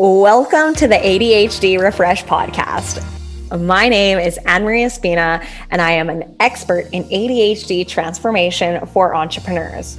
Welcome to the ADHD Refresh podcast. My name is Anne Marie Espina, and I am an expert in ADHD transformation for entrepreneurs.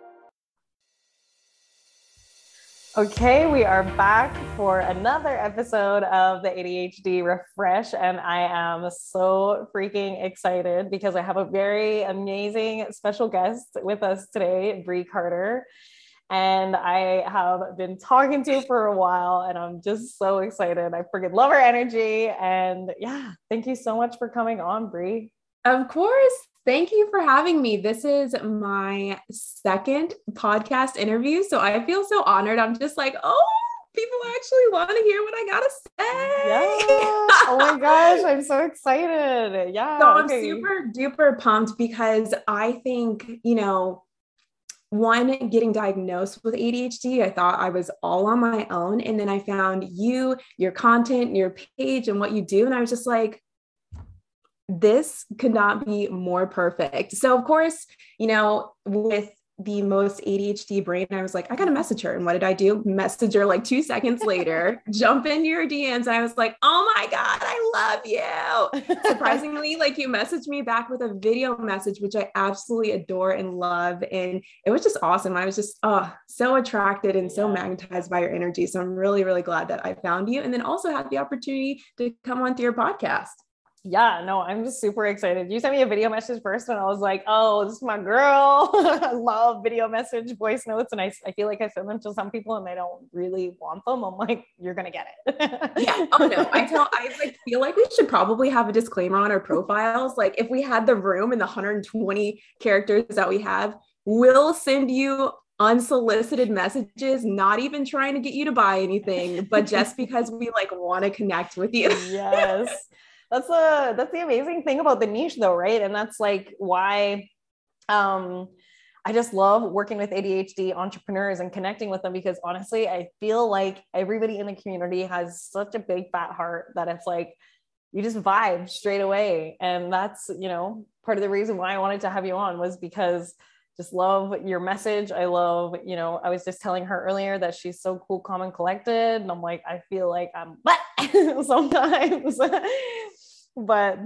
Okay, we are back for another episode of the ADHD Refresh, and I am so freaking excited because I have a very amazing special guest with us today, Bree Carter. And I have been talking to for a while, and I'm just so excited. I freaking love her energy. And yeah, thank you so much for coming on, Bree. Of course. Thank you for having me. This is my second podcast interview. So I feel so honored. I'm just like, oh, people actually want to hear what I got to say. Yeah. Oh my gosh. I'm so excited. Yeah. So I'm super duper pumped because I think, you know, one getting diagnosed with ADHD, I thought I was all on my own. And then I found you, your content, your page, and what you do. And I was just like, this could not be more perfect. So, of course, you know, with the most ADHD brain, I was like, I got to message her. And what did I do? Message her like two seconds later, jump in your DMs. And I was like, oh my God, I love you. Surprisingly, like you messaged me back with a video message, which I absolutely adore and love. And it was just awesome. I was just oh, so attracted and so magnetized by your energy. So I'm really, really glad that I found you. And then also had the opportunity to come on onto your podcast yeah, no, I'm just super excited. You sent me a video message first, and I was like, oh, this is my girl. I love video message voice notes. And I, I feel like I send them to some people and they don't really want them. I'm like, you're going to get it. yeah. Oh, no. I tell, I like feel like we should probably have a disclaimer on our profiles. Like, if we had the room and the 120 characters that we have, we'll send you unsolicited messages, not even trying to get you to buy anything, but just because we like want to connect with you. yes that's a that's the amazing thing about the niche though right and that's like why um I just love working with ADHD entrepreneurs and connecting with them because honestly, I feel like everybody in the community has such a big fat heart that it's like you just vibe straight away. And that's, you know, part of the reason why I wanted to have you on was because just love your message. I love, you know, I was just telling her earlier that she's so cool, calm, and collected. And I'm like, I feel like I'm but sometimes but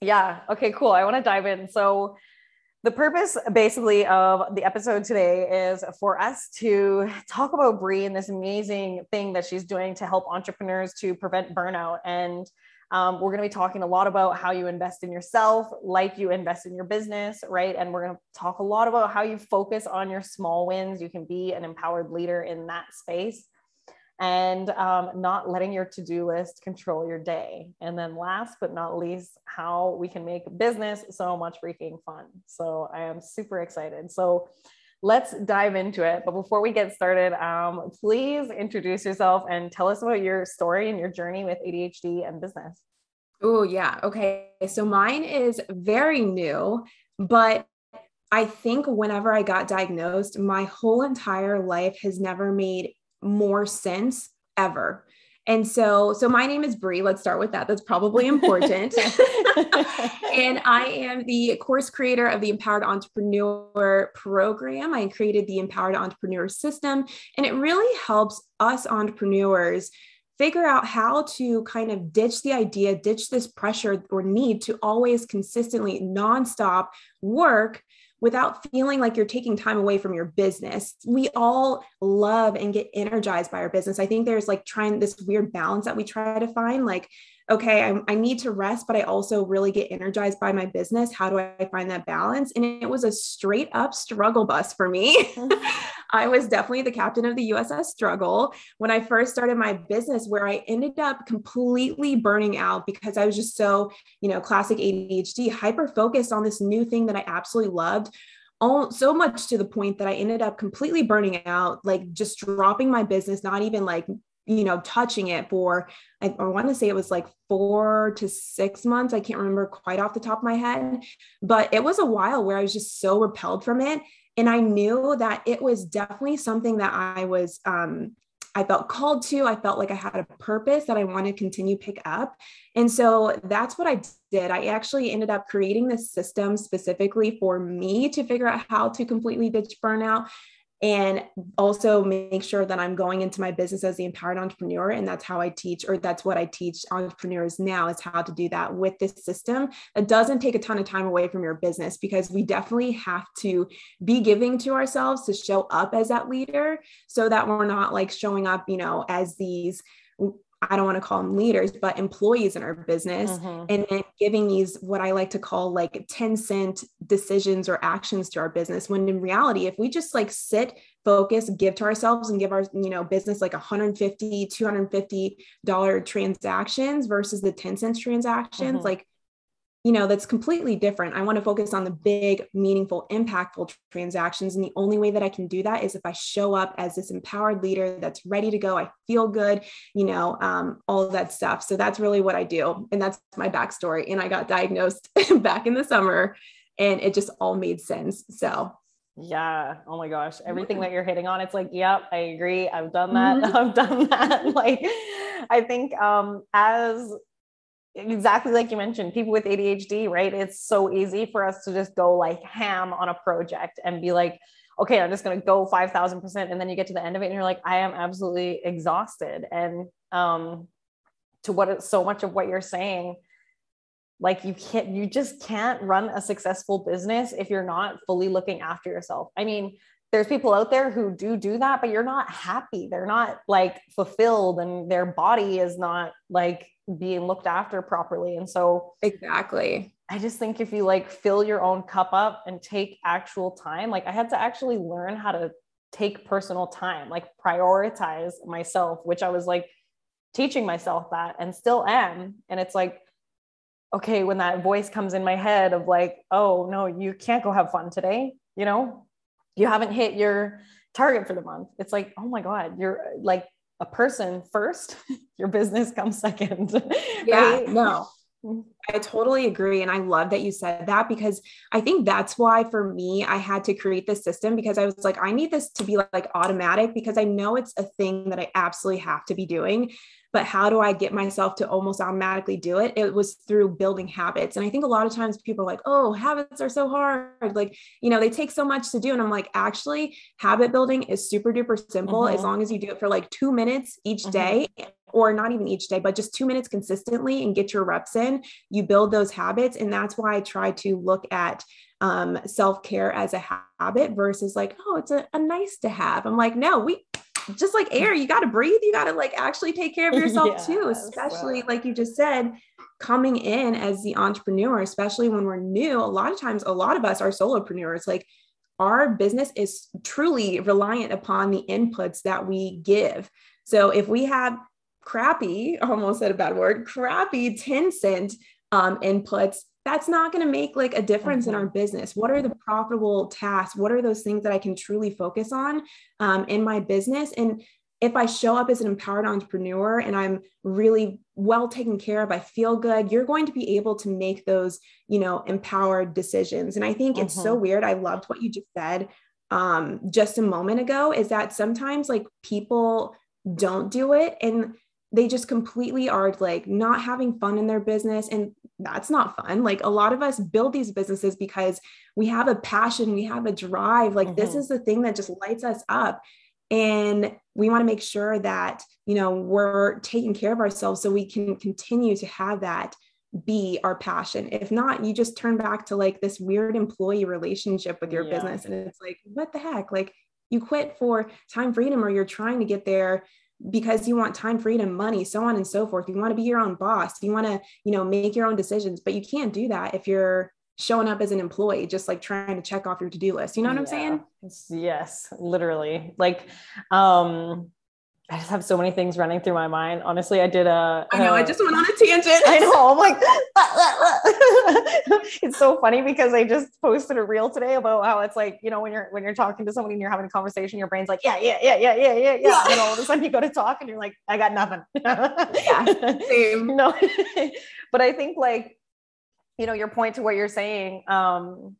yeah, okay, cool. I want to dive in. So, the purpose basically of the episode today is for us to talk about Bree and this amazing thing that she's doing to help entrepreneurs to prevent burnout. And um, we're going to be talking a lot about how you invest in yourself, like you invest in your business, right? And we're going to talk a lot about how you focus on your small wins. You can be an empowered leader in that space and um, not letting your to-do list control your day. And then last but not least how we can make business so much freaking fun. So i am super excited. So let's dive into it. But before we get started um, please introduce yourself and tell us about your story and your journey with adhd and business. Oh yeah. Okay. So mine is very new but I think whenever I got diagnosed, my whole entire life has never made more sense ever. And so, so my name is Bree. Let's start with that. That's probably important. and I am the course creator of the Empowered Entrepreneur program. I created the Empowered Entrepreneur system, and it really helps us entrepreneurs figure out how to kind of ditch the idea, ditch this pressure or need to always consistently nonstop work without feeling like you're taking time away from your business. We all love and get energized by our business. I think there's like trying this weird balance that we try to find like okay, I, I, need to rest, but I also really get energized by my business. How do I find that balance? And it was a straight up struggle bus for me. Mm-hmm. I was definitely the captain of the USS struggle when I first started my business, where I ended up completely burning out because I was just so, you know, classic ADHD, hyper focused on this new thing that I absolutely loved all, so much to the point that I ended up completely burning out, like just dropping my business, not even like you know, touching it for, I, I want to say it was like four to six months. I can't remember quite off the top of my head, but it was a while where I was just so repelled from it. And I knew that it was definitely something that I was, um, I felt called to. I felt like I had a purpose that I wanted to continue pick up. And so that's what I did. I actually ended up creating this system specifically for me to figure out how to completely ditch burnout and also make sure that I'm going into my business as the empowered entrepreneur. And that's how I teach, or that's what I teach entrepreneurs now is how to do that with this system. It doesn't take a ton of time away from your business because we definitely have to be giving to ourselves to show up as that leader so that we're not like showing up, you know, as these I don't want to call them leaders, but employees in our business, mm-hmm. and then giving these what I like to call like 10 cent decisions or actions to our business. When in reality, if we just like sit, focus, give to ourselves and give our, you know, business like 150, 250 dollar transactions versus the 10 cents transactions, mm-hmm. like you know that's completely different i want to focus on the big meaningful impactful transactions and the only way that i can do that is if i show up as this empowered leader that's ready to go i feel good you know um, all that stuff so that's really what i do and that's my backstory and i got diagnosed back in the summer and it just all made sense so yeah. Oh my gosh. Everything that you're hitting on, it's like, yep, I agree. I've done that. Mm-hmm. I've done that. like, I think um, as exactly like you mentioned, people with ADHD, right? It's so easy for us to just go like ham on a project and be like, okay, I'm just going to go 5000%. And then you get to the end of it and you're like, I am absolutely exhausted. And um, to what so much of what you're saying, like you can't, you just can't run a successful business if you're not fully looking after yourself. I mean, there's people out there who do do that, but you're not happy. They're not like fulfilled and their body is not like being looked after properly. And so, exactly. I just think if you like fill your own cup up and take actual time, like I had to actually learn how to take personal time, like prioritize myself, which I was like teaching myself that and still am. And it's like, okay, when that voice comes in my head of like, oh, no, you can't go have fun today, you know, you haven't hit your target for the month. It's like, oh my God, you're like a person first, your business comes second. Yeah, right? no. I totally agree. And I love that you said that because I think that's why for me, I had to create this system because I was like, I need this to be like automatic because I know it's a thing that I absolutely have to be doing but how do I get myself to almost automatically do it? It was through building habits. And I think a lot of times people are like, oh, habits are so hard. Like, you know, they take so much to do. And I'm like, actually, habit building is super duper simple mm-hmm. as long as you do it for like two minutes each mm-hmm. day or not even each day, but just two minutes consistently and get your reps in. You build those habits. And that's why I try to look at um, self care as a habit versus like, oh, it's a, a nice to have. I'm like, no, we just like air, you got to breathe. You got to like actually take care of yourself yes, too, especially like you just said, coming in as the entrepreneur, especially when we're new. A lot of times, a lot of us are solopreneurs. Like our business is truly reliant upon the inputs that we give. So if we have crappy, almost said a bad word, crappy 10 cent um, inputs, that's not going to make like a difference mm-hmm. in our business what are the profitable tasks what are those things that i can truly focus on um, in my business and if i show up as an empowered entrepreneur and i'm really well taken care of i feel good you're going to be able to make those you know empowered decisions and i think mm-hmm. it's so mm-hmm. weird i loved what you just said um, just a moment ago is that sometimes like people don't do it and they just completely are like not having fun in their business and that's not fun like a lot of us build these businesses because we have a passion we have a drive like mm-hmm. this is the thing that just lights us up and we want to make sure that you know we're taking care of ourselves so we can continue to have that be our passion if not you just turn back to like this weird employee relationship with your yeah. business and it's like what the heck like you quit for time freedom or you're trying to get there because you want time freedom money so on and so forth. You want to be your own boss. You want to you know make your own decisions but you can't do that if you're showing up as an employee just like trying to check off your to-do list. You know what i'm saying? Yes literally. Like um I just have so many things running through my mind. Honestly, I did a. I know. I just went on a tangent. I know. I'm like, it's so funny because I just posted a reel today about how it's like, you know, when you're when you're talking to somebody and you're having a conversation, your brain's like, yeah, yeah, yeah, yeah, yeah, yeah, yeah. And all of a sudden you go to talk and you're like, I got nothing. yeah, same. No, but I think like, you know, your point to what you're saying. Um,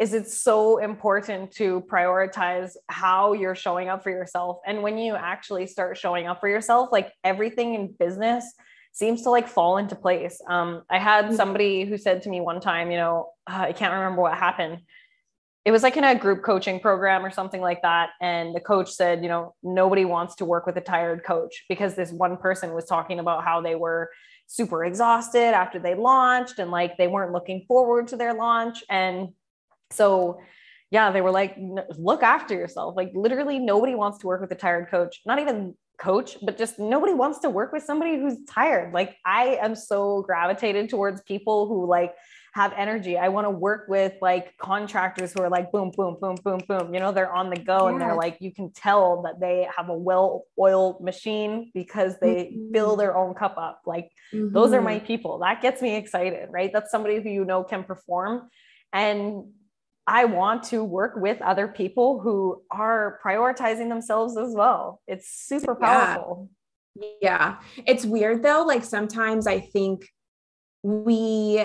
is it's so important to prioritize how you're showing up for yourself? And when you actually start showing up for yourself like everything in business seems to like fall into place. Um, i had mm-hmm. somebody who said to me one time you know uh, i can't remember what happened. It was like in a group coaching program or something like that and the coach said you know nobody wants to work with a tired coach because this one person was talking about how they were super exhausted after they launched and like they weren't looking forward to their launch. And so yeah, they were like, look after yourself. Like literally nobody wants to work with a tired coach, not even coach, but just nobody wants to work with somebody who's tired. Like I am so gravitated towards people who like have energy. I want to work with like contractors who are like boom, boom, boom, boom, boom. You know, they're on the go yeah. and they're like, you can tell that they have a well oiled machine because they mm-hmm. fill their own cup up. Like mm-hmm. those are my mm-hmm. people. That gets me excited, right? That's somebody who you know can perform. And I want to work with other people who are prioritizing themselves as well. It's super powerful. Yeah. yeah. It's weird though. Like sometimes I think we,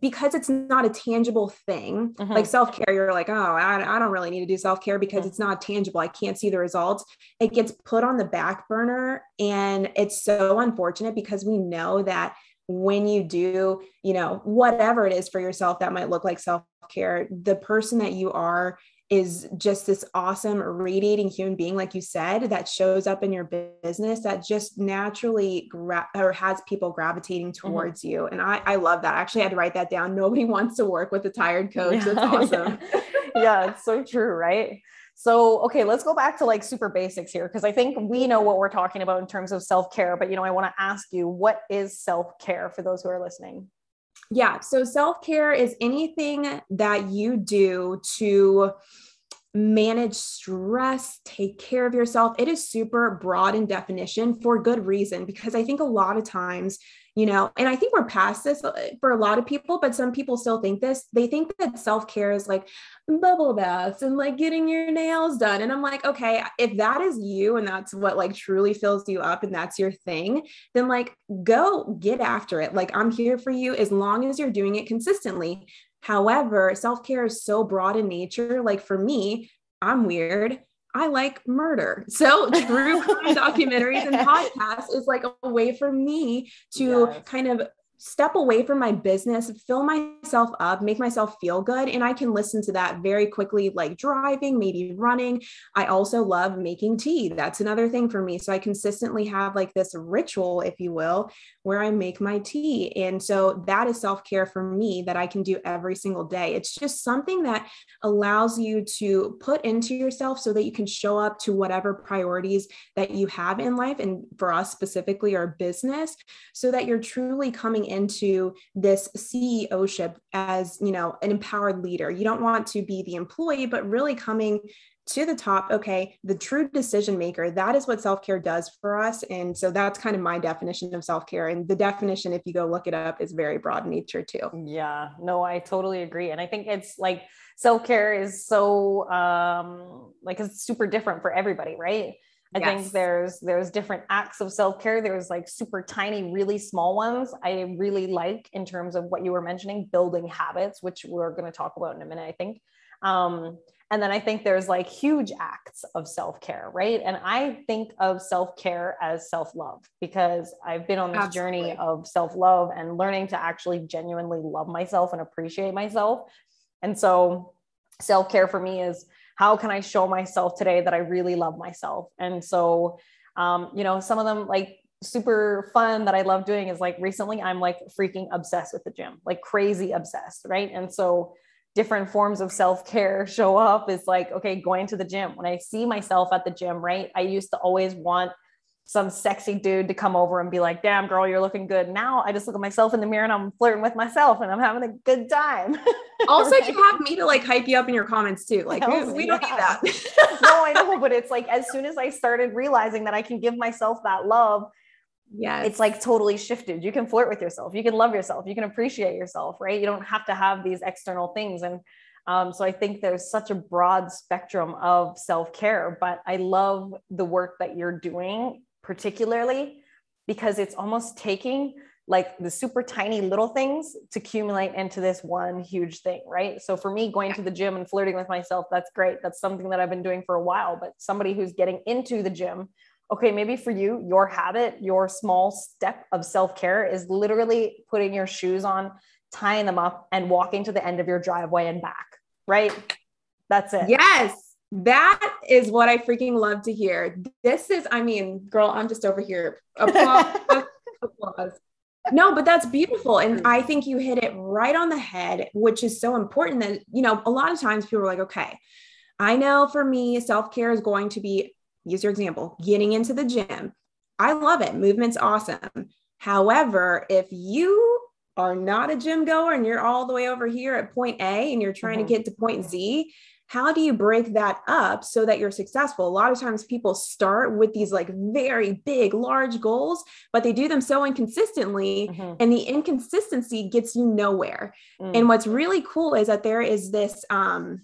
because it's not a tangible thing, mm-hmm. like self care, you're like, oh, I, I, don't really need to do self care because mm-hmm. it's not tangible. I can't see the results. It gets put on the back burner. And it's so unfortunate because we know that when you do, you know, whatever it is for yourself that might look like self care, the person that you are is just this awesome radiating human being like you said that shows up in your business that just naturally gra- or has people gravitating mm-hmm. towards mm-hmm. you and I, I love that actually I actually had to write that down nobody wants to work with a tired coach yeah. that's awesome yeah. yeah it's so true right so, okay, let's go back to like super basics here because I think we know what we're talking about in terms of self care. But, you know, I want to ask you what is self care for those who are listening? Yeah. So, self care is anything that you do to manage stress, take care of yourself. It is super broad in definition for good reason because I think a lot of times you know and i think we're past this uh, for a lot of people but some people still think this. They think that self-care is like bubble baths and like getting your nails done and i'm like okay if that is you and that's what like truly fills you up and that's your thing then like go get after it. Like i'm here for you as long as you're doing it consistently. However self-care is so broad in nature. Like for me i'm weird I like murder. So true crime documentaries and podcasts is like a way for me to yes. kind of step away from my business, fill myself up, make myself feel good. And I can listen to that very quickly, like driving, maybe running. I also love making tea. That's another thing for me. So I consistently have like this ritual, if you will, where I make my tea. And so that is self care for me that I can do every single day. It's just something that allows you to put into yourself so that you can show up to whatever priorities that you have in life. And for us specifically, our business, so that you're truly coming into this CEO ship as, you know, an empowered leader. You don't want to be the employee, but really coming to the top okay the true decision maker that is what self-care does for us. And so that's kind of my definition of self-care. And the definition if you go look it up is very broad nature too. Yeah no i totally agree. And i think it's like self-care is so um like it's super different for everybody right I yes. think there's there's different acts of self-care. There's like super tiny, really small ones. I really like in terms of what you were mentioning, building habits, which we're going to talk about in a minute, I think. Um, and then I think there's like huge acts of self care, right? And I think of self care as self love because I've been on this Absolutely. journey of self love and learning to actually genuinely love myself and appreciate myself. And so self care for me is how can I show myself today that I really love myself? And so, um, you know, some of them like super fun that I love doing is like recently I'm like freaking obsessed with the gym, like crazy obsessed, right? And so different forms of self-care show up is like okay going to the gym when i see myself at the gym right i used to always want some sexy dude to come over and be like damn girl you're looking good. Now i just look at myself in the mirror and i'm flirting with myself and i'm having a good time. Also right? you have me to like hype you up in your comments too. Like we, we don't need that. No i know but it's like as soon as i started realizing that i can give myself that love yeah it's like totally shifted. You can flirt with yourself. You can love yourself. You can appreciate yourself right? You don't have to have these external things. And um, so i think there's such a broad spectrum of self-care but i love the work that you're doing particularly because it's almost taking like the super tiny little things to accumulate into this one huge thing, right? So for me, going to the gym and flirting with myself, that's great. That's something that I've been doing for a while. But somebody who's getting into the gym okay, maybe for you, your habit, your small step of self care is literally putting your shoes on, tying them up, and walking to the end of your driveway and back, right? That's it. Yes. That is what I freaking love to hear. This is, I mean, girl, I'm just over here. Applause. applause. No, but that's beautiful. And I think you hit it right on the head, which is so important that, you know, a lot of times people are like, okay, I know for me, self care is going to be use your example, getting into the gym. I love it. Movement's awesome. However, if you are not a gym goer and you're all the way over here at point A and you're trying mm-hmm. to get to point Z, how do you break that up so that you're successful? A lot of times people start with these like very big, large goals, but they do them so inconsistently, mm-hmm. and the inconsistency gets you nowhere. Mm. And what's really cool is that there is this um,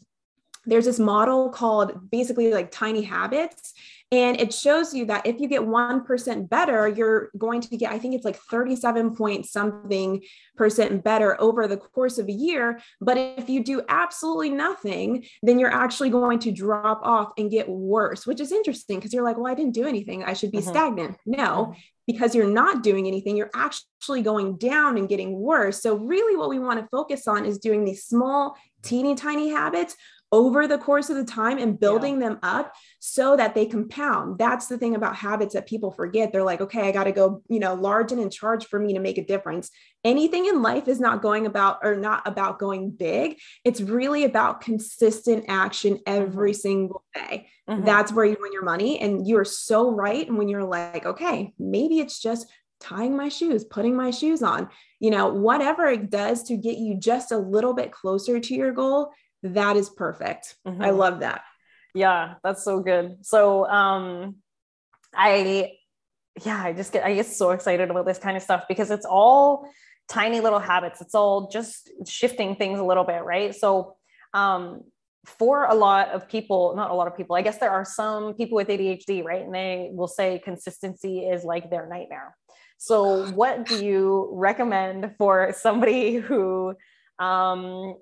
there's this model called basically like tiny habits and it shows you that if you get 1% better you're going to get i think it's like 37 point something percent better over the course of a year but if you do absolutely nothing then you're actually going to drop off and get worse which is interesting because you're like well i didn't do anything i should be mm-hmm. stagnant no mm-hmm. because you're not doing anything you're actually going down and getting worse so really what we want to focus on is doing these small teeny tiny habits over the course of the time and building yeah. them up so that they compound. That's the thing about habits that people forget. They're like, okay, I got to go, you know, large and in charge for me to make a difference. Anything in life is not going about or not about going big. It's really about consistent action every mm-hmm. single day. Mm-hmm. That's where you win your money. And you are so right. And when you're like, okay, maybe it's just tying my shoes, putting my shoes on, you know, whatever it does to get you just a little bit closer to your goal, that is perfect. Mm-hmm. I love that. Yeah, that's so good. So um I yeah, I just get I get so excited about this kind of stuff because it's all tiny little habits. It's all just shifting things a little bit, right? So um for a lot of people, not a lot of people, I guess there are some people with ADHD, right? And they will say consistency is like their nightmare. So, what do you recommend for somebody who um,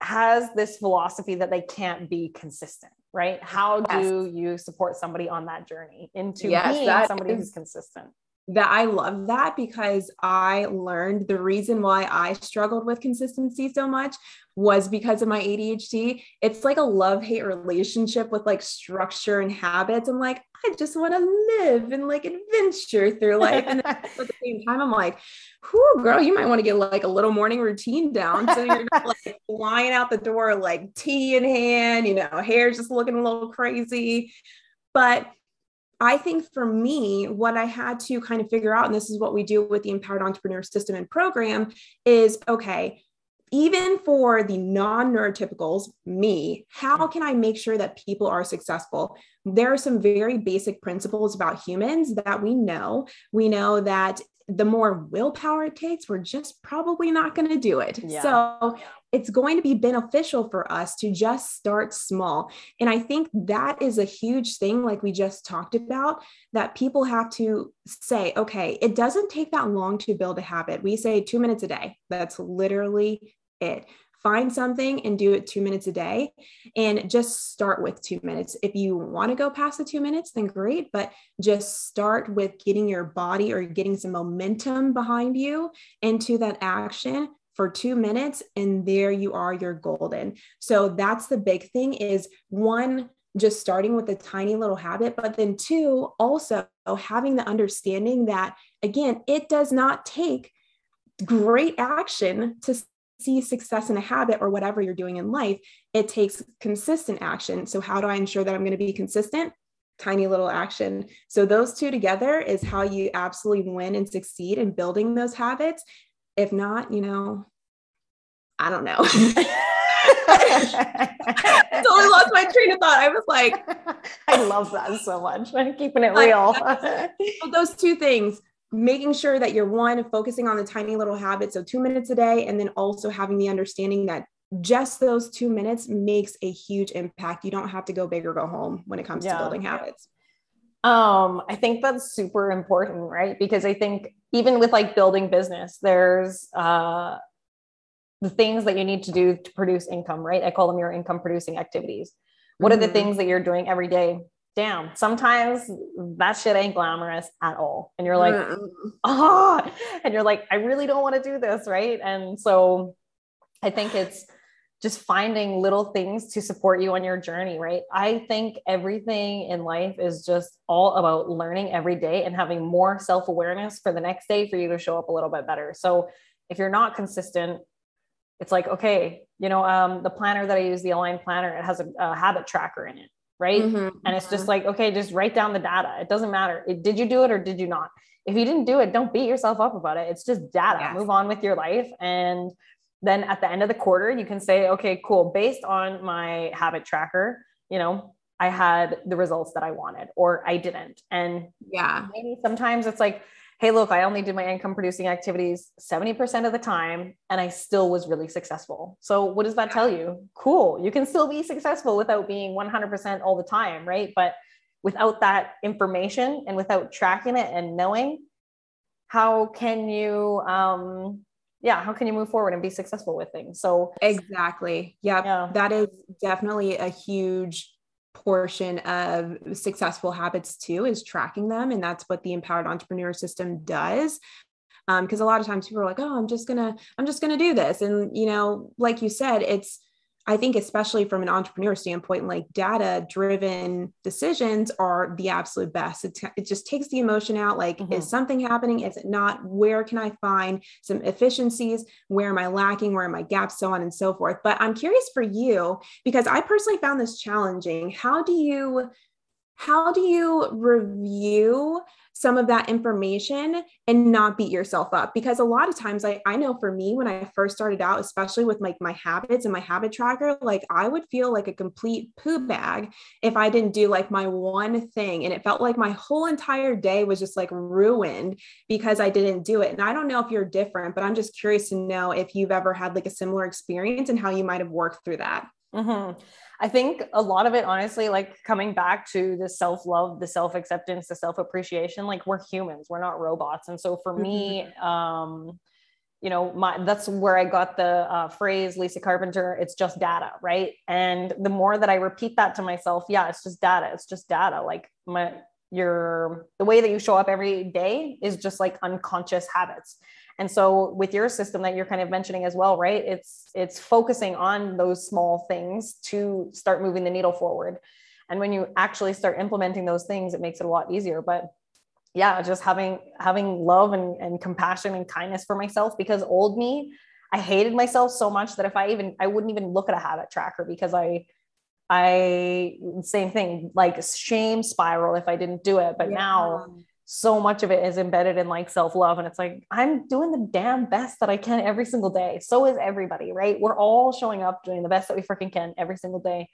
has this philosophy that they can't be consistent, right? How yes. do you support somebody on that journey into yes, being somebody is, who's consistent? That I love that because I learned the reason why I struggled with consistency so much was because of my ADHD. It's like a love hate relationship with like structure and habits. I'm like, I just want to live and like adventure through life. And at the same time, I'm like, whoo, girl, you might want to get like a little morning routine down. So you're not like flying out the door, like tea in hand, you know, hair's just looking a little crazy. But I think for me, what I had to kind of figure out, and this is what we do with the Empowered Entrepreneur System and Program, is okay, even for the non neurotypicals, me, how can I make sure that people are successful? There are some very basic principles about humans that we know. We know that the more willpower it takes, we're just probably not going to do it. Yeah. So it's going to be beneficial for us to just start small. And I think that is a huge thing, like we just talked about, that people have to say, okay, it doesn't take that long to build a habit. We say two minutes a day. That's literally it find something and do it two minutes a day and just start with two minutes. If you want to go past the two minutes, then great, but just start with getting your body or getting some momentum behind you into that action for two minutes and there you are you're golden so that's the big thing is one just starting with a tiny little habit but then two also having the understanding that again it does not take great action to see success in a habit or whatever you're doing in life, it takes consistent action. So, how do I ensure that I'm going to be consistent? Tiny little action. So, those two together is how you absolutely win and succeed in building those habits. If not, you know, I don't know. I totally lost my train of thought. I was like, I love that so much. I'm keeping it real. those two things making sure that you're one focusing on the tiny little habits so two minutes a day and then also having the understanding that just those two minutes makes a huge impact. You don't have to go big or go home when it comes yeah. to building habits. Um i think that's super important right? Because i think even with like building business there's uh the things that you need to do to produce income right? I call them your income producing activities. What are the mm-hmm. things that you're doing every day damn, sometimes that shit ain't glamorous at all. And you're like, ah, oh, and you're like, I really don't want to do this. Right. And so I think it's just finding little things to support you on your journey. Right. I think everything in life is just all about learning every day and having more self awareness for the next day for you to show up a little bit better. So if you're not consistent, it's like, okay, you know, um, the planner that I use, the Align planner, it has a, a habit tracker in it right? Mm-hmm. And it's just mm-hmm. like, okay, just write down the data. It doesn't matter. It, did you do it or did you not? If you didn't do it, don't beat yourself up about it. It's just data. Yes. Move on with your life. And then at the end of the quarter, you can say, okay, cool. Based on my habit tracker, you know, I had the results that I wanted or I didn't. And yeah, maybe sometimes it's like, hey, look, I only did my income producing activities 70% of the time and I still was really successful. So, what does that tell you? Cool. You can still be successful without being 100% all the time, right? But without that information and without tracking it and knowing, how can you, um, yeah, how can you move forward and be successful with things? So, exactly. Yep. Yeah. That is definitely a huge portion of successful habits too is tracking them and that's what the empowered entrepreneur system does. Because um, a lot of times people are like oh i'm just gonna i'm just gonna do this. And you know like you said it's I think, especially from an entrepreneur standpoint, like data driven decisions are the absolute best. It, t- it just takes the emotion out. Like, mm-hmm. is something happening? Is it not? Where can I find some efficiencies? Where am I lacking? Where are my gaps? So on and so forth. But I'm curious for you because I personally found this challenging. How do you how do you review some of that information and not beat yourself up? Because a lot of times I, I know for me when i first started out especially with like my habits and my habit tracker like i would feel like a complete poo bag if i didn't do like my one thing. And it felt like my whole entire day was just like ruined because i didn't do it. And i don't know if you're different but i'm just curious to know if you've ever had like a similar experience and how you might have worked through that. Mm-hmm. I think a lot of it, honestly, like coming back to the self love, the self acceptance, the self appreciation, like we're humans, we're not robots. And so for mm-hmm. me, um, you know, my that's where I got the uh, phrase Lisa Carpenter, it's just data, right? And the more that I repeat that to myself, yeah, it's just data, it's just data. Like my your the way that you show up every day is just like unconscious habits. And so with your system that you're kind of mentioning as well right it's it's focusing on those small things to start moving the needle forward. And when you actually start implementing those things it makes it a lot easier. But yeah just having having love and, and compassion and kindness for myself because old me i hated myself so much that if i even i wouldn't even look at a habit tracker because i i same thing like shame spiral if i didn't do it but yeah. now so much of it is embedded in like self love. And it's like, I'm doing the damn best that I can every single day. So is everybody, right? We're all showing up doing the best that we freaking can every single day.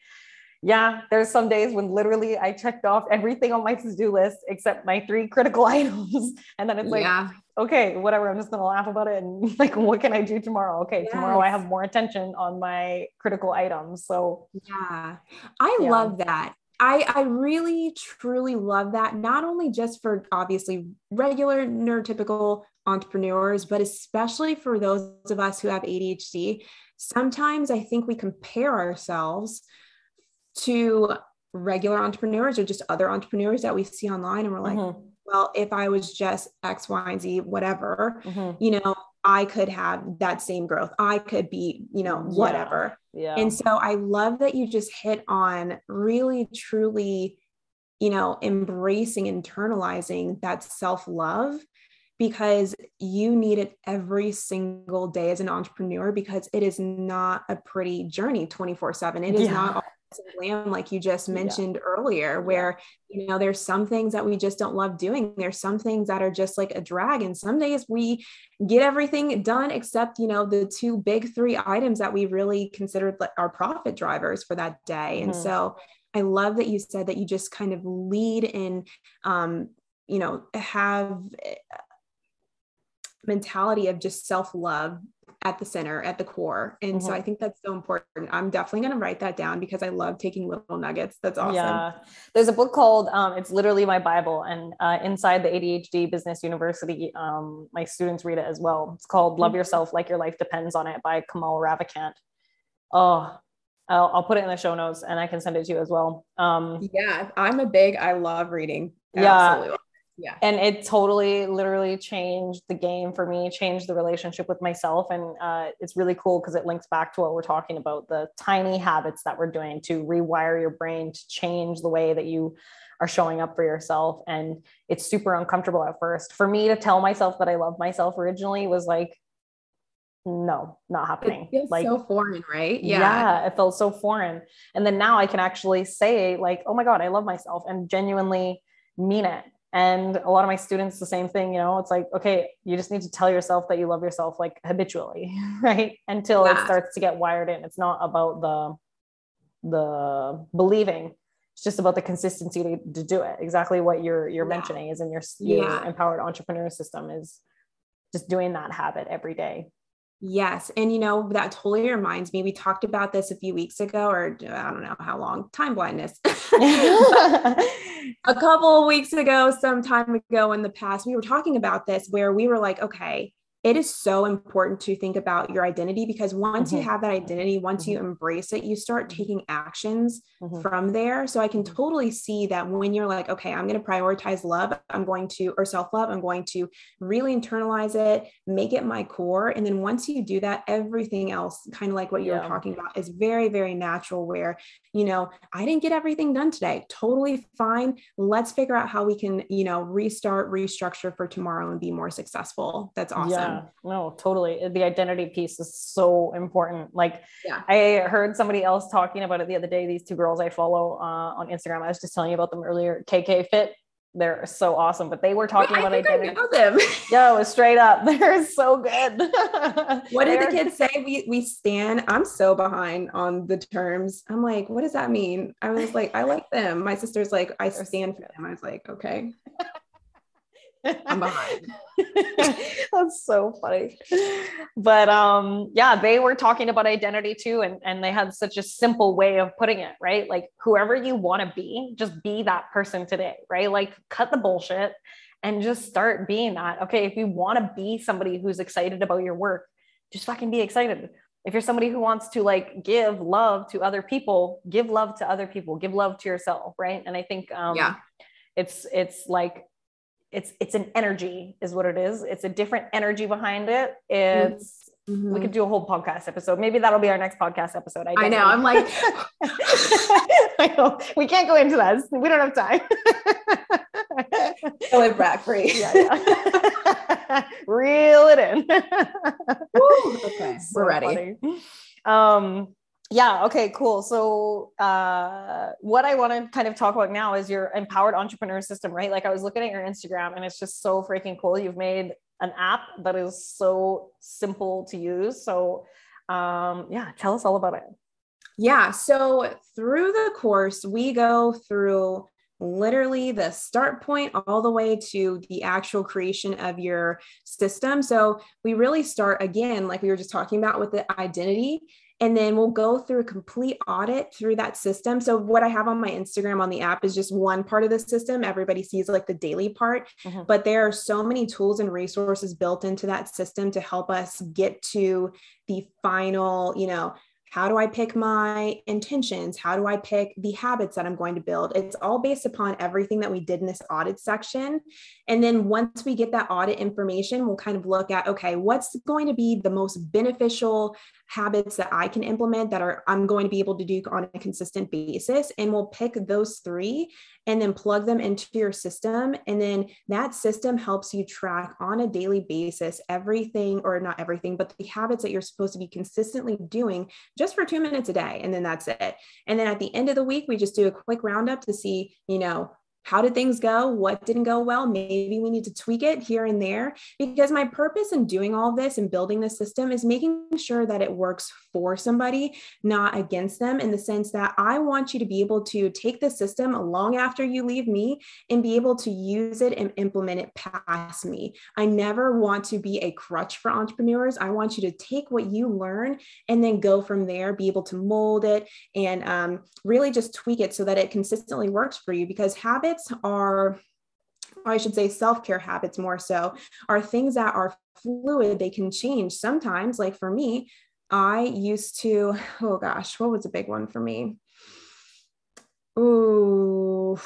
Yeah, there's some days when literally I checked off everything on my to do list except my three critical items. And then it's like, yeah. Okay, whatever. I'm just going to laugh about it. And like, what can I do tomorrow? Okay, yes. tomorrow I have more attention on my critical items. So, yeah, I yeah. love that. I, I really truly love that not only just for obviously regular neurotypical entrepreneurs, but especially for those of us who have ADHD, sometimes I think we compare ourselves to regular entrepreneurs or just other entrepreneurs that we see online. And we're like, mm-hmm. Well, if I was just X, Y, and Z, whatever, mm-hmm. you know, I could have that same growth. I could be, you know, whatever. Yeah. yeah. And so I love that you just hit on really, truly, you know, embracing, internalizing that self love because you need it every single day as an entrepreneur because it is not a pretty journey 24 7. It is yeah. not like you just mentioned yeah. earlier where you know there's some things that we just don't love doing there's some things that are just like a drag and some days we get everything done except you know the two big three items that we really considered like our profit drivers for that day mm-hmm. and so i love that you said that you just kind of lead in um you know have mentality of just self-love at the center, at the core. And mm-hmm. so I think that's so important. I'm definitely going to write that down because I love taking little nuggets. That's awesome. Yeah. There's a book called, um, it's literally my Bible. And uh, inside the ADHD Business University, um, my students read it as well. It's called Love mm-hmm. Yourself Like Your Life Depends on It by Kamal Ravikant. Oh, I'll, I'll, put it in the show notes and I can send it to you as well. Um, yeah, I'm a big, I love reading. Absolutely. Yeah yeah. And it totally literally changed the game for me changed the relationship with myself. And uh, it's really cool because it links back to what we're talking about the tiny habits that we're doing to rewire your brain to change the way that you are showing up for yourself. And it's super uncomfortable at first. For me to tell myself that i love myself originally was like no not happening. it feels like so foreign right? Yeah. Yeah it felt so foreign. And then now i can actually say like oh my god i love myself and genuinely mean it and a lot of my students the same thing you know it's like okay you just need to tell yourself that you love yourself like habitually right until yeah. it starts to get wired in it's not about the the believing it's just about the consistency to, to do it exactly what you're you're yeah. mentioning is in your, your yeah. empowered entrepreneur system is just doing that habit every day Yes. And you know, that totally reminds me. We talked about this a few weeks ago, or uh, I don't know how long, time blindness. a couple of weeks ago, some time ago in the past, we were talking about this where we were like, okay, it is so important to think about your identity because once mm-hmm. you have that identity, once mm-hmm. you embrace it, you start mm-hmm. taking actions mm-hmm. from there. So I can mm-hmm. totally see that when you're like, okay, I'm going to prioritize love, I'm going to, or self love, I'm going to really internalize it, make it my core. And then once you do that, everything else, kind of like what you yeah. were talking about, is very, very natural. Where, you know, I didn't get everything done today. Totally fine. Let's figure out how we can, you know, restart, restructure for tomorrow and be more successful. That's awesome. Yeah yeah. No totally. The identity piece is so important. Like yeah. i heard somebody else talking about it the other day these two girls i follow uh, on instagram. I was just telling you about them earlier. Kk fit they're so awesome but they were talking about identity I know them. yo straight up. They're so good. What did the kids say? We we stand i'm so behind on the terms. I'm like what does that mean? I was like i like them. My sister's like i stand for them. I was like okay I'm behind. That's so funny. But um yeah, they were talking about identity too and and they had such a simple way of putting it, right? Like whoever you want to be, just be that person today, right? Like cut the bullshit and just start being that. Okay, if you want to be somebody who's excited about your work, just fucking be excited. If you're somebody who wants to like give love to other people, give love to other people, give love to yourself, right? And I think um yeah. it's it's like it's it's an energy is what it is. It's a different energy behind it. It's mm-hmm. we could do a whole podcast episode. Maybe that'll be our next podcast episode. I, I know. i'm like I know. we can't go into that. We don't have time. Go live back free yeah, yeah. reel it in. Woo, okay. So we're ready. funny. um yeah okay cool. So uh, what i want to kind of talk about now is your empowered entrepreneur system right? Like i was looking at your instagram and it's just so freaking cool. You've made an app that is so simple to use. So um, yeah tell us all about it. Yeah so through the course we go through literally the start point all the way to the actual creation of your system. So we really start again, like we were just talking about with the identity And then we'll go through a complete audit through that system. So, what I have on my Instagram on the app is just one part of the system. Everybody sees like the daily part, mm-hmm. but there are so many tools and resources built into that system to help us get to the final, you know, how do I pick my intentions? How do I pick the habits that I'm going to build? It's all based upon everything that we did in this audit section. And then once we get that audit information, we'll kind of look at okay, what's going to be the most beneficial habits that I can implement that are I'm going to be able to do on a consistent basis and we'll pick those 3 and then plug them into your system and then that system helps you track on a daily basis everything or not everything but the habits that you're supposed to be consistently doing just for 2 minutes a day and then that's it. And then at the end of the week we just do a quick roundup to see, you know, how did things go? What didn't go well? Maybe we need to tweak it here and there. Because my purpose in doing all this and building the system is making sure that it works for somebody, not against them, in the sense that I want you to be able to take the system long after you leave me and be able to use it and implement it past me. I never want to be a crutch for entrepreneurs. I want you to take what you learn and then go from there, be able to mold it and um, really just tweak it so that it consistently works for you because habits habits are I should say self care habits more so, are things that are fluid. They can change sometimes. Like for me, I used to, oh gosh, what was a big one for me? Ooh,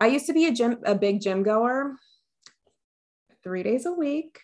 I used to be a gym, a big gym goer three days a week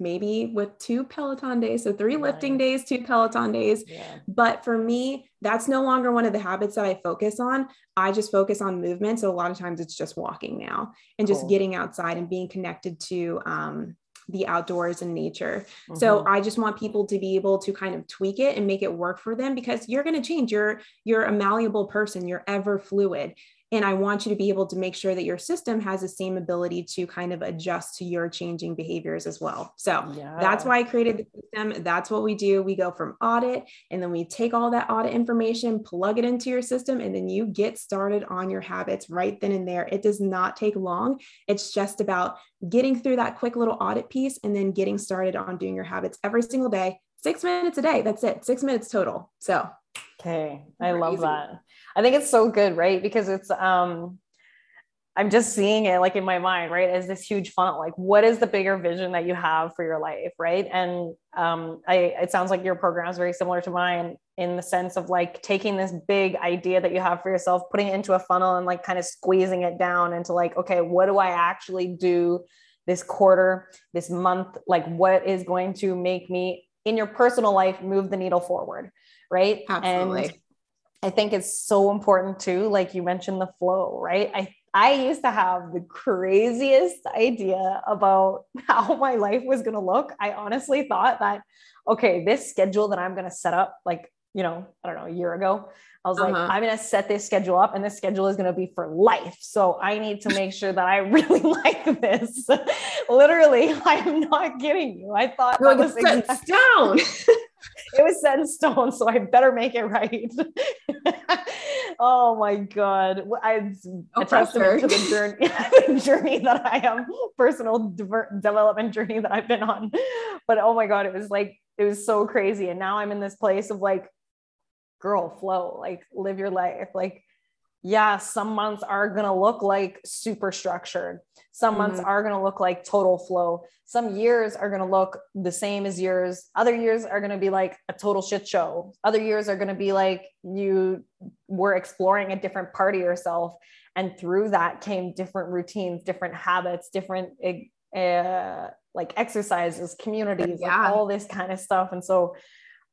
maybe with two Peloton days. So three lifting days, two Peloton days. Yeah. But for me, that's no longer one of the habits that I focus on. I just focus on movement. So a lot of times it's just walking now and cool. just getting outside and being connected to um, the outdoors and nature. Mm-hmm. So I just want people to be able to kind of tweak it and make it work for them because you're going to change. You're you're a malleable person. You're ever fluid. And I want you to be able to make sure that your system has the same ability to kind of adjust to your changing behaviors as well. So yeah. that's why I created the system. That's what we do. We go from audit and then we take all that audit information, plug it into your system, and then you get started on your habits right then and there. It does not take long. It's just about getting through that quick little audit piece and then getting started on doing your habits every single day, six minutes a day. That's it, six minutes total. So Okay. I love easy. that. I think it's so good, right? Because it's um I'm just seeing it like in my mind, right? As this huge funnel. Like, what is the bigger vision that you have for your life, right? And um, I it sounds like your program is very similar to mine in the sense of like taking this big idea that you have for yourself, putting it into a funnel and like kind of squeezing it down into like, okay, what do I actually do this quarter, this month? Like, what is going to make me in your personal life move the needle forward? right? Absolutely. And I think it's so important too. Like you mentioned the flow, right? I I used to have the craziest idea about how my life was going to look. I honestly thought that, okay, this schedule that I'm going to set up, like, you know, I don't know, a year ago, I was uh-huh. like, I'm going to set this schedule up and this schedule is going to be for life. So I need to make sure that I really like this. Literally, I am not kidding you. I thought You're that was set stone. It was set in stone, so I better make it right. oh my god, I I a testament to the journey, the journey that I am, personal development journey that I've been on. But oh my god, it was like it was so crazy, and now I'm in this place of like, girl, flow, like live your life, like yeah, some months are going to look like super structured. Some mm-hmm. months are going to look like total flow. Some years are going to look the same as yours. Other years are going to be like a total shit show. Other years are going to be like you were exploring a different part of yourself. And through that came different routines, different habits, different uh, like exercises, communities, yeah. like all this kind of stuff. And so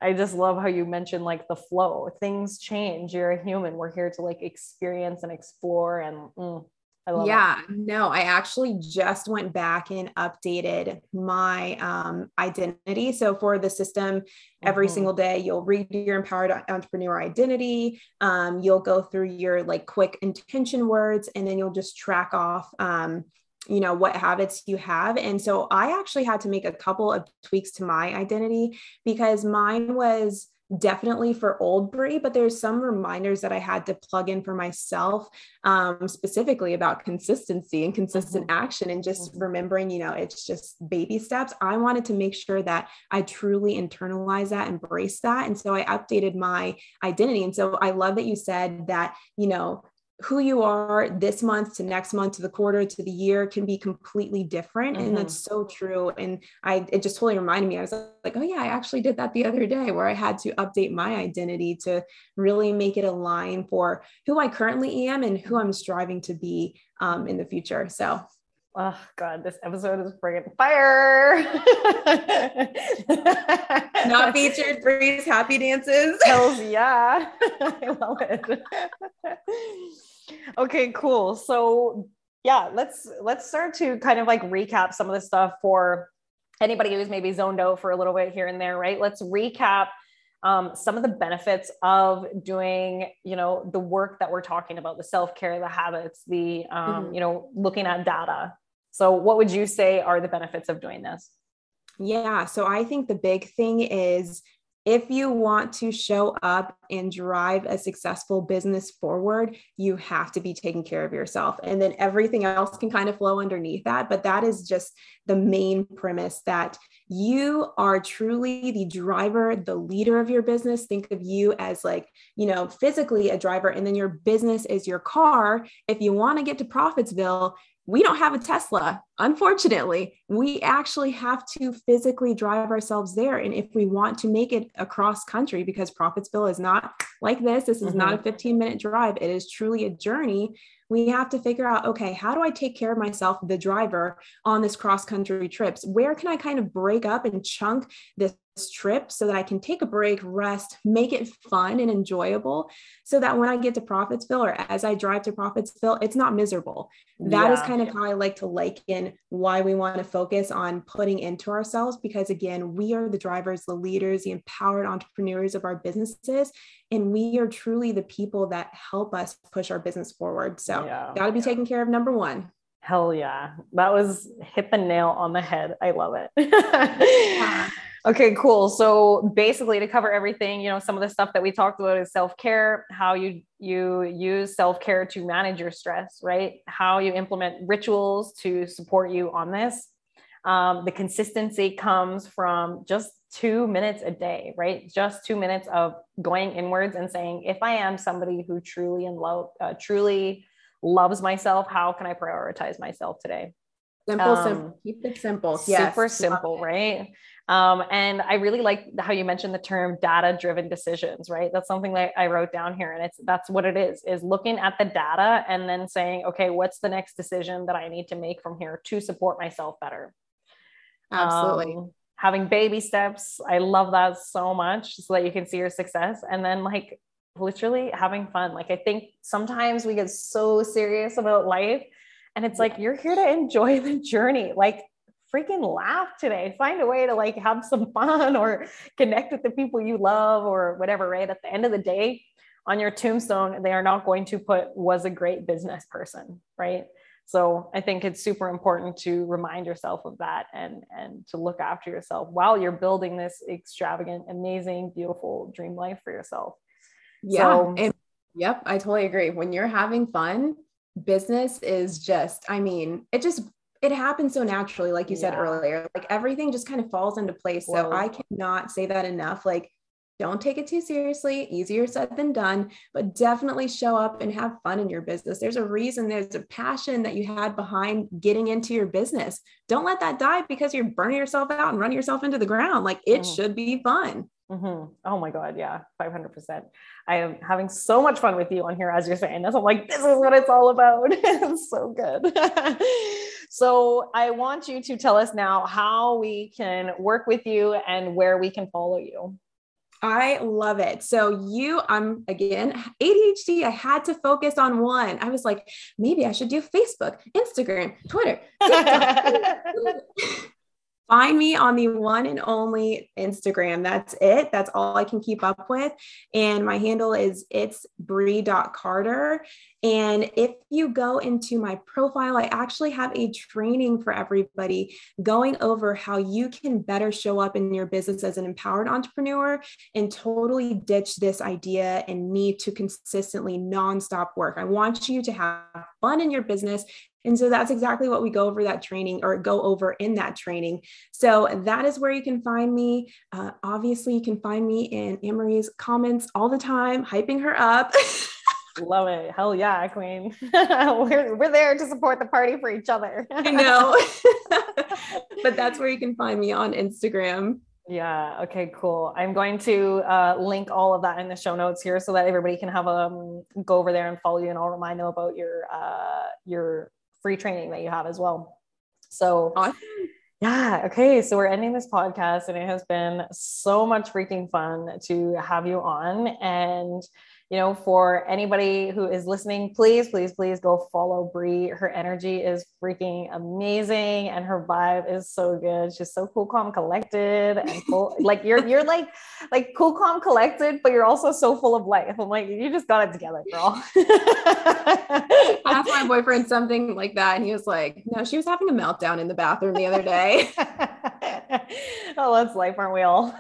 I just love how you mentioned like the flow. Things change. You're a human. We're here to like experience and explore. And mm, I love yeah, it. no, I actually just went back and updated my um, identity. So for the system, every mm-hmm. single day you'll read your empowered entrepreneur identity. Um, you'll go through your like quick intention words, and then you'll just track off um, you know what habits you have and so i actually had to make a couple of tweaks to my identity because mine was definitely for old Brie, but there's some reminders that I had to plug in for myself, um, specifically about consistency and consistent mm-hmm. action and just mm-hmm. remembering, you know, it's just baby steps. I wanted to make sure that I truly internalize that, embrace that. And so I updated my identity. And so I love that you said that, you know, who you are this month to next month to the quarter to the year can be completely different mm-hmm. and that's so true and i it just totally reminded me i was like oh yeah i actually did that the other day where i had to update my identity to really make it align for who i currently am and who i'm striving to be um, in the future so Oh God, this episode is friggin' fire. Not featured Brie's happy dances. Hells yeah. I love it. okay, cool. So yeah, let's let's start to kind of like recap some of the stuff for anybody who's maybe zoned out for a little bit here and there, right? Let's recap um, some of the benefits of doing you know the work that we're talking about the self-care the habits the um, mm-hmm. you know looking at data so, what would you say are the benefits of doing this? Yeah. So, I think the big thing is if you want to show up and drive a successful business forward, you have to be taking care of yourself. And then everything else can kind of flow underneath that. But that is just the main premise that you are truly the driver, the leader of your business. Think of you as like, you know, physically a driver, and then your business is your car. If you want to get to Profitsville, we don't have a Tesla. Unfortunately, we actually have to physically drive ourselves there. And if we want to make it across country, because Profitsville is not like this, this is mm-hmm. not a 15 minute drive, it is truly a journey. We have to figure out okay, how do I take care of myself, the driver, on this cross country trips? Where can I kind of break up and chunk this trip so that I can take a break, rest, make it fun and enjoyable so that when I get to Profitsville or as I drive to Profitsville, it's not miserable. That yeah. is kind of how I like to liken why we want to focus on putting into ourselves because again, we are the drivers, the leaders, the empowered entrepreneurs of our businesses and we are truly the people that help us push our business forward. So, yeah. got to be taken care of number 1. Hell yeah. That was hit the nail on the head. I love it. Okay, cool. So basically to cover everything, you know, some of the stuff that we talked about is self-care, how you you use self-care to manage your stress, right? How you implement rituals to support you on this. Um, the consistency comes from just two minutes a day, right? Just two minutes of going inwards and saying, if I am somebody who truly and love, uh, truly loves myself, how can I prioritize myself today? Simple, um, simple. Keep it simple. Super yes. simple, right? Um, and I really like how you mentioned the term data driven decisions, right? That's something that I wrote down here. And it's that's what it is, is looking at the data and then saying, okay, what's the next decision that I need to make from here to support myself better? Absolutely. Um, having baby steps. I love that so much so that you can see your success. And then like literally having fun. Like I think sometimes we get so serious about life and it's like you're here to enjoy the journey. Like freaking laugh today. Find a way to like have some fun or connect with the people you love or whatever, right? At the end of the day, on your tombstone, they are not going to put was a great business person, right? So I think it's super important to remind yourself of that and and to look after yourself while you're building this extravagant, amazing, beautiful dream life for yourself. Yeah. So, and yep, I totally agree. When you're having fun, business is just, I mean, it just it happens so naturally, like you yeah. said earlier. Like everything just kind of falls into place. Whoa. So I cannot say that enough. Like, don't take it too seriously. Easier said than done, but definitely show up and have fun in your business. There's a reason, there's a passion that you had behind getting into your business. Don't let that die because you're burning yourself out and running yourself into the ground. Like it mm. should be fun. Mm-hmm. Oh my God. Yeah. 500%. I am having so much fun with you on here, as you're saying this. I'm like, this is what it's all about. it's so good. so I want you to tell us now how we can work with you and where we can follow you. I love it. So you, I'm again ADHD. I had to focus on one. I was like, maybe I should do Facebook, Instagram, Twitter. Find me on the one and only Instagram. That's it. That's all I can keep up with. And my handle is it's brie.carter. And if you go into my profile, I actually have a training for everybody going over how you can better show up in your business as an empowered entrepreneur and totally ditch this idea and need to consistently nonstop work. I want you to have fun in your business and so that's exactly what we go over that training or go over in that training. So that is where you can find me. Uh, obviously, you can find me in Anne-Marie's comments all the time, hyping her up. Love it. Hell yeah, queen. we're, we're there to support the party for each other. I know. but that's where you can find me on Instagram. Yeah. Okay. Cool. I'm going to uh, link all of that in the show notes here so that everybody can have a um, go over there and follow you, and I'll remind them about your uh, your free training that you have as well. So awesome. Yeah. Okay. So we're ending this podcast, and it has been so much freaking fun to have you on. And you know, for anybody who is listening, please, please, please go follow Brie. Her energy is freaking amazing and her vibe is so good. She's so cool, calm, collected, and cool. like you're you're like like cool, calm, collected, but you're also so full of life. I'm like, you just got it together, girl. I asked my boyfriend something like that, and he was like, No, she was having a meltdown in the bathroom the other day. oh, that's life, aren't we all?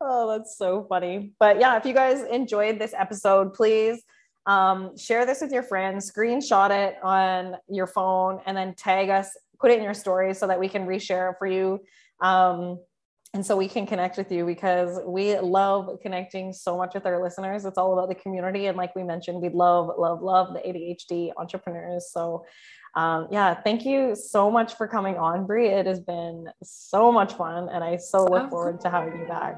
Oh, that's so funny. But yeah, if you guys enjoyed this episode, please um, share this with your friends, screenshot it on your phone, and then tag us, put it in your story so that we can reshare it for you. Um, and so we can connect with you because we love connecting so much with our listeners. It's all about the community. And like we mentioned, we love, love, love the ADHD entrepreneurs. So um, yeah, thank you so much for coming on, Brie. It has been so much fun, and I so look forward to having you back.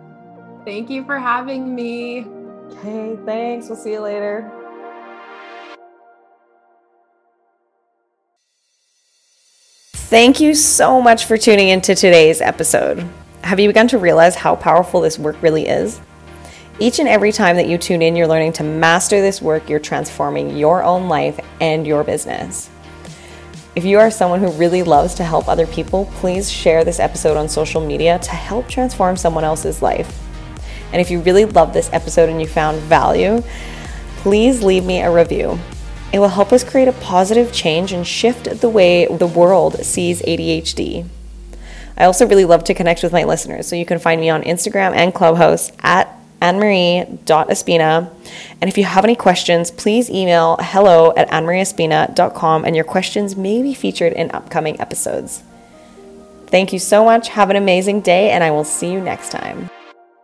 Thank you for having me. Okay, thanks. We'll see you later. Thank you so much for tuning into today's episode. Have you begun to realize how powerful this work really is? Each and every time that you tune in, you're learning to master this work, you're transforming your own life and your business. If you are someone who really loves to help other people, please share this episode on social media to help transform someone else's life. And if you really loved this episode and you found value, please leave me a review. It will help us create a positive change and shift the way the world sees ADHD. I also really love to connect with my listeners, so you can find me on Instagram and Clubhouse at annemarie.espina. And if you have any questions, please email hello at annemarieespina.com and your questions may be featured in upcoming episodes. Thank you so much. Have an amazing day, and I will see you next time.